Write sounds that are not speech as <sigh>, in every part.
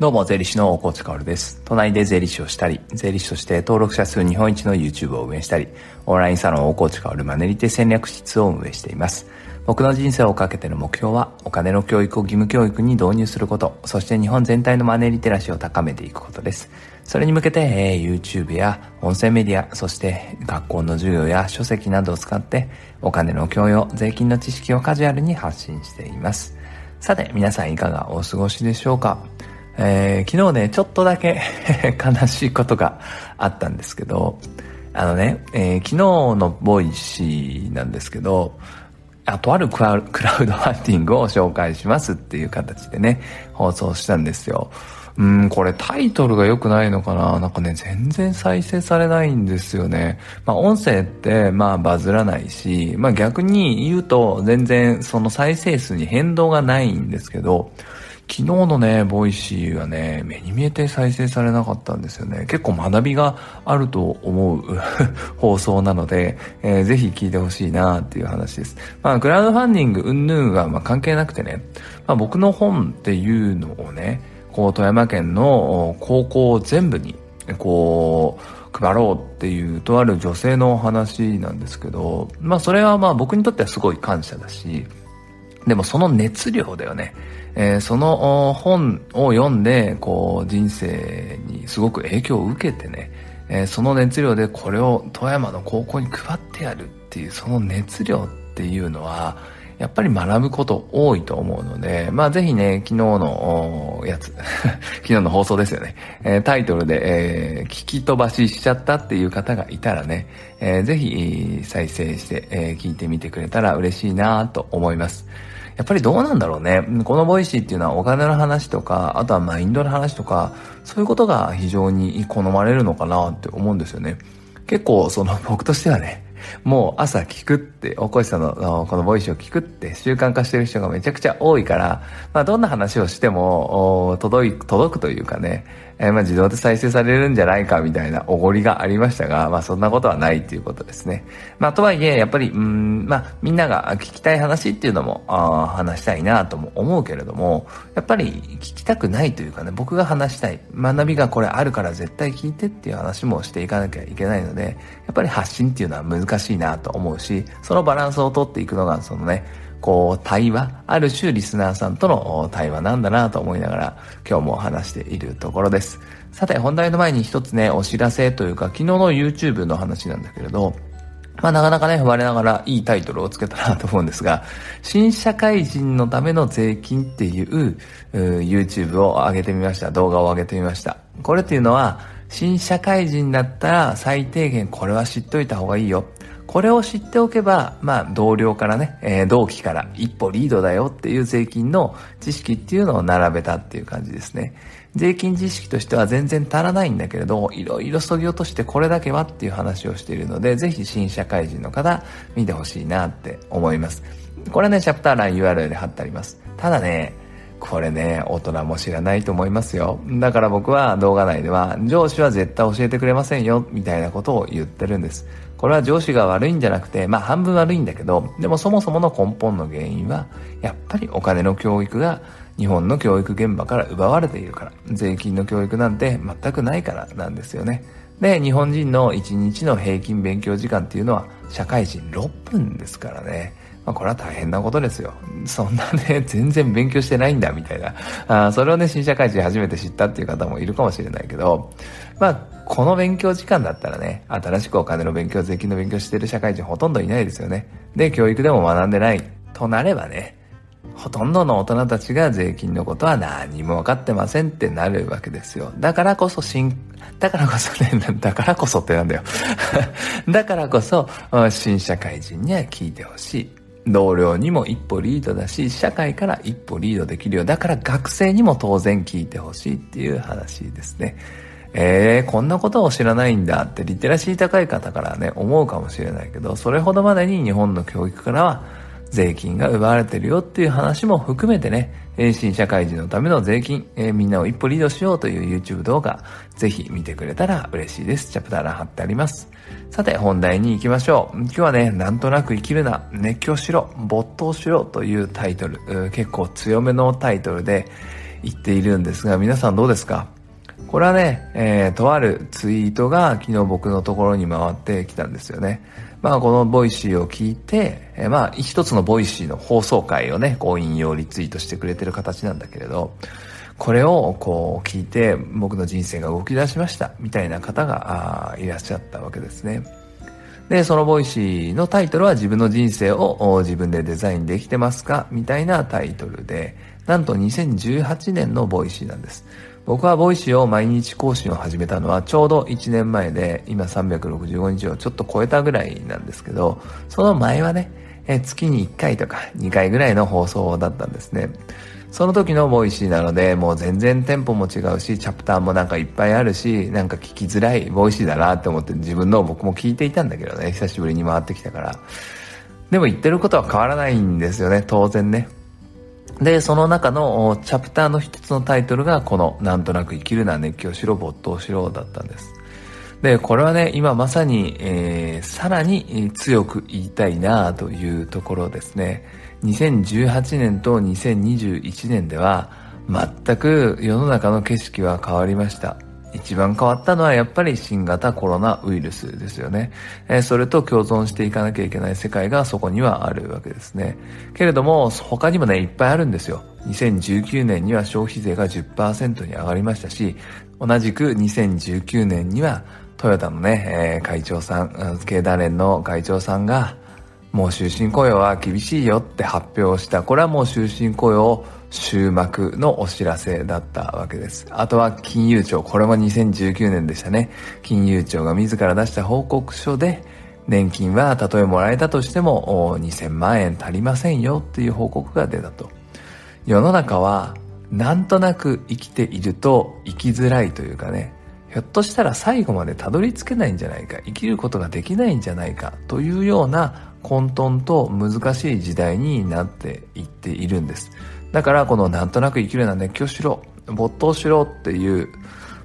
どうも、税理士の大河内薫です。都内で税理士をしたり、税理士として登録者数日本一の YouTube を運営したり、オンラインサロン大河内薫マネリテ戦略室を運営しています。僕の人生をかけての目標は、お金の教育を義務教育に導入すること、そして日本全体のマネリテラシーを高めていくことです。それに向けて、えー、YouTube や音声メディア、そして学校の授業や書籍などを使って、お金の教養、税金の知識をカジュアルに発信しています。さて、皆さんいかがお過ごしでしょうか？えー、昨日ね、ちょっとだけ <laughs> 悲しいことがあったんですけど、あのね、えー、昨日のボイシーなんですけど、あとあるクラウドファンディングを紹介しますっていう形でね、放送したんですよ。うん、これタイトルが良くないのかな？なんかね、全然再生されないんですよね。まあ音声って、まあバズらないし、まあ逆に言うと全然その再生数に変動がないんですけど、昨日のね、ボイシーはね、目に見えて再生されなかったんですよね。結構学びがあると思う <laughs> 放送なので、えー、ぜひ聞いてほしいなっていう話です。まあ、クラウドファンディングうんぬんはま関係なくてね、まあ、僕の本っていうのをね、こう、富山県の高校全部に、こう、配ろうっていうとある女性の話なんですけど、まあそれはまあ僕にとってはすごい感謝だし、でもその熱量だよね。えー、その本を読んで、こう、人生にすごく影響を受けてね、えー、その熱量でこれを富山の高校に配ってやるっていう、その熱量っていうのは、やっぱり学ぶこと多いと思うので、まあぜひね、昨日のやつ、<laughs> 昨日の放送ですよね、えー、タイトルで、えー、聞き飛ばししちゃったっていう方がいたらね、えー、ぜひ再生して、えー、聞いてみてくれたら嬉しいなと思います。やっぱりどうなんだろうね。このボイシーっていうのはお金の話とか、あとはマインドの話とか、そういうことが非常に好まれるのかなって思うんですよね。結構その僕としてはね、もう朝聞くって、おこしさんのこのボイシーを聞くって習慣化してる人がめちゃくちゃ多いから、まあどんな話をしても届い、届くというかね、えー、まあ自動で再生されるんじゃないかみたいなおごりがありましたが、まあそんなことはないっていうことですね。まあとはいえ、やっぱり、うん、まあみんなが聞きたい話っていうのも、あ話したいなとも思うけれども、やっぱり聞きたくないというかね、僕が話したい、学びがこれあるから絶対聞いてっていう話もしていかなきゃいけないので、やっぱり発信っていうのは難しいなと思うし、そのバランスをとっていくのが、そのね、こう、対話、ある種リスナーさんとの対話なんだなと思いながら、今日も話しているところです。さて、本題の前に一つね、お知らせというか、昨日の YouTube の話なんだけれど、まあなかなかね、我ながらいいタイトルをつけたなと思うんですが、新社会人のための税金っていうう YouTube を上げてみました。動画を上げてみました。これっていうのは、新社会人だったら最低限これは知っといた方がいいよ。これを知っておけば、まあ、同僚からね、えー、同期から一歩リードだよっていう税金の知識っていうのを並べたっていう感じですね。税金知識としては全然足らないんだけれど、いろいろ削ぎ落としてこれだけはっていう話をしているので、ぜひ新社会人の方見てほしいなって思います。これね、チャプター欄 URL で貼ってあります。ただね、これね、大人も知らないと思いますよ。だから僕は動画内では、上司は絶対教えてくれませんよ、みたいなことを言ってるんです。これは上司が悪いんじゃなくて、まあ半分悪いんだけど、でもそもそもの根本の原因は、やっぱりお金の教育が日本の教育現場から奪われているから、税金の教育なんて全くないからなんですよね。で、日本人の1日の平均勉強時間っていうのは社会人6分ですからね。まあ、これは大変なことですよ。そんなね、<laughs> 全然勉強してないんだ、みたいな。あそれをね、新社会人初めて知ったっていう方もいるかもしれないけど、まあ、この勉強時間だったらね、新しくお金の勉強、税金の勉強してる社会人ほとんどいないですよね。で、教育でも学んでない。となればね、ほとんどの大人たちが税金のことは何も分かってませんってなるわけですよ。だからこそ新、だからこそね、<laughs> だからこそってなんだよ。<laughs> だからこそ、新社会人には聞いてほしい。同僚にも一歩リードだし、社会から一歩リードできるよ。だから学生にも当然聞いてほしいっていう話ですね。えー、こんなことを知らないんだってリテラシー高い方からね、思うかもしれないけど、それほどまでに日本の教育からは税金が奪われてるよっていう話も含めてね、新社会人のための税金、えー、みんなを一歩リードしようという YouTube 動画、ぜひ見てくれたら嬉しいです。チャプター欄貼ってあります。さて、本題に行きましょう。今日はね、なんとなく生きるな、熱狂しろ、没頭しろというタイトル、結構強めのタイトルで、言っているんですが、皆さんどうですか？これはね、えー、とあるツイートが昨日僕のところに回ってきたんですよね。まあこのボイシーを聞いて、えー、まあ一つのボイシーの放送回をね、こう引用リツイートしてくれてる形なんだけれど、これをこう聞いて僕の人生が動き出しましたみたいな方がいらっしゃったわけですね。で、そのボイシーのタイトルは自分の人生を自分でデザインできてますか？みたいなタイトルで、なんと2018年のボイシーなんです。僕はボイシーを毎日更新を始めたのはちょうど1年前で、今365日をちょっと超えたぐらいなんですけど、その前はね、え月に1回とか2回ぐらいの放送だったんですね。その時のボイシーなので、もう全然テンポも違うし、チャプターもなんかいっぱいあるし、なんか聞きづらいボイシーだなって思って自分の僕も聞いていたんだけどね、久しぶりに回ってきたから。でも言ってることは変わらないんですよね、当然ね。で、その中のチャプターの一つのタイトルがこの、なんとなく生きるな熱狂しろ、没頭しろだったんです。で、これはね、今まさに、えー、さらに強く言いたいなというところですね。2018年と2021年では、全く世の中の景色は変わりました。一番変わったのはやっぱり新型コロナウイルスですよね。それと共存していかなきゃいけない世界がそこにはあるわけですね。けれども、他にもね、いっぱいあるんですよ。2019年には消費税が10%に上がりましたし、同じく2019年にはトヨタのね、え、会長さん、経団連の会長さんが、もう終身雇用は厳しいよって発表した。これはもう終身雇用を終幕のお知らせだったわけです。あとは金融庁、これも2019年でしたね。金融庁が自ら出した報告書で、年金はたとえもらえたとしても2000万円足りませんよっていう報告が出たと。世の中はなんとなく生きていると生きづらいというかね、ひょっとしたら最後までたどり着けないんじゃないか、生きることができないんじゃないかというような混沌と難しい時代になっていっているんです。だからこのなんとなく生きるような熱狂しろ、没頭しろっていう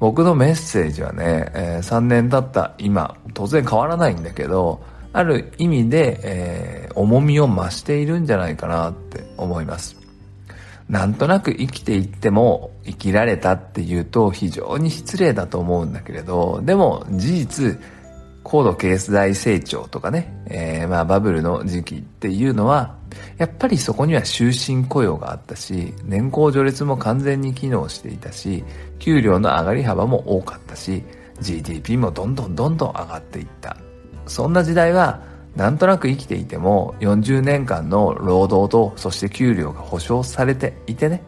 僕のメッセージはね、えー、3年経った今、当然変わらないんだけど、ある意味で、えー、重みを増しているんじゃないかなって思います。なんとなく生きていっても生きられたっていうと非常に失礼だと思うんだけれど、でも事実、高度経済成長とかね、えー、まあバブルの時期っていうのは、やっぱりそこには終身雇用があったし、年功序列も完全に機能していたし、給料の上がり幅も多かったし、GDP もどんどんどんどん上がっていった。そんな時代は、なんとなく生きていても40年間の労働とそして給料が保障されていてね、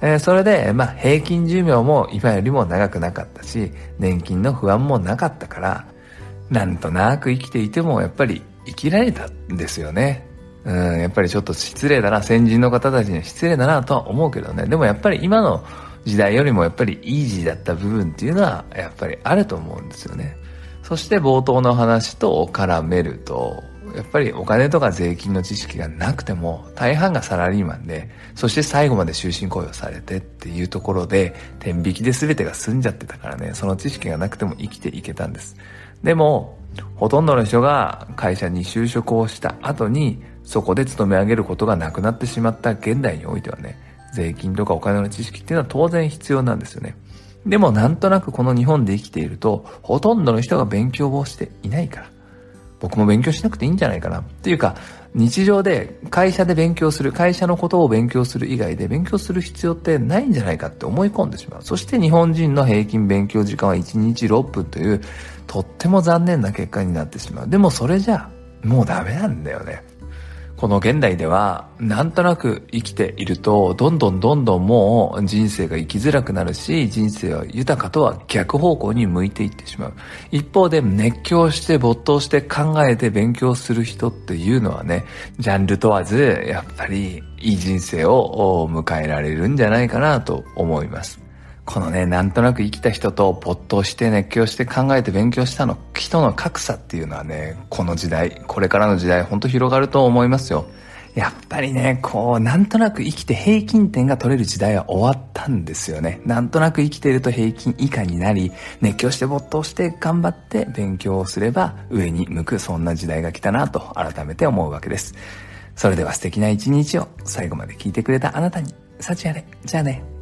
えー、それで、まあ、平均寿命も今よりも長くなかったし、年金の不安もなかったから、なんとなく生きていてもやっぱり生きられたんですよね。うん、やっぱりちょっと失礼だな、先人の方たちには失礼だなとは思うけどね。でもやっぱり今の時代よりもやっぱりイージーだった部分っていうのはやっぱりあると思うんですよね。そして冒頭の話と絡めると、やっぱりお金とか税金の知識がなくても大半がサラリーマンで、そして最後まで終身雇用されてっていうところで、天引きで全てが済んじゃってたからね、その知識がなくても生きていけたんです。でも、ほとんどの人が会社に就職をした後に、そこで勤め上げることがなくなってしまった現代においてはね、税金とかお金の知識っていうのは当然必要なんですよね。でもなんとなくこの日本で生きていると、ほとんどの人が勉強をしていないから。僕も勉強しなくていいんじゃないかな。っていうか、日常で会社で勉強する、会社のことを勉強する以外で勉強する必要ってないんじゃないかって思い込んでしまう。そして日本人の平均勉強時間は1日6分という、とっても残念な結果になってしまう。でもそれじゃ、もうダメなんだよね。この現代では、なんとなく生きていると、どんどんどんどんもう人生が生きづらくなるし、人生は豊かとは逆方向に向いていってしまう。一方で熱狂して没頭して考えて勉強する人っていうのはね、ジャンル問わず、やっぱりいい人生を迎えられるんじゃないかなと思います。このね、なんとなく生きた人と没頭して熱狂して考えて勉強したの、人の格差っていうのはね、この時代、これからの時代、ほんと広がると思いますよ。やっぱりね、こう、なんとなく生きて平均点が取れる時代は終わったんですよね。なんとなく生きていると平均以下になり、熱狂して没頭して頑張って勉強をすれば上に向く、そんな時代が来たなと改めて思うわけです。それでは素敵な一日を最後まで聞いてくれたあなたに、幸あれ。じゃあね。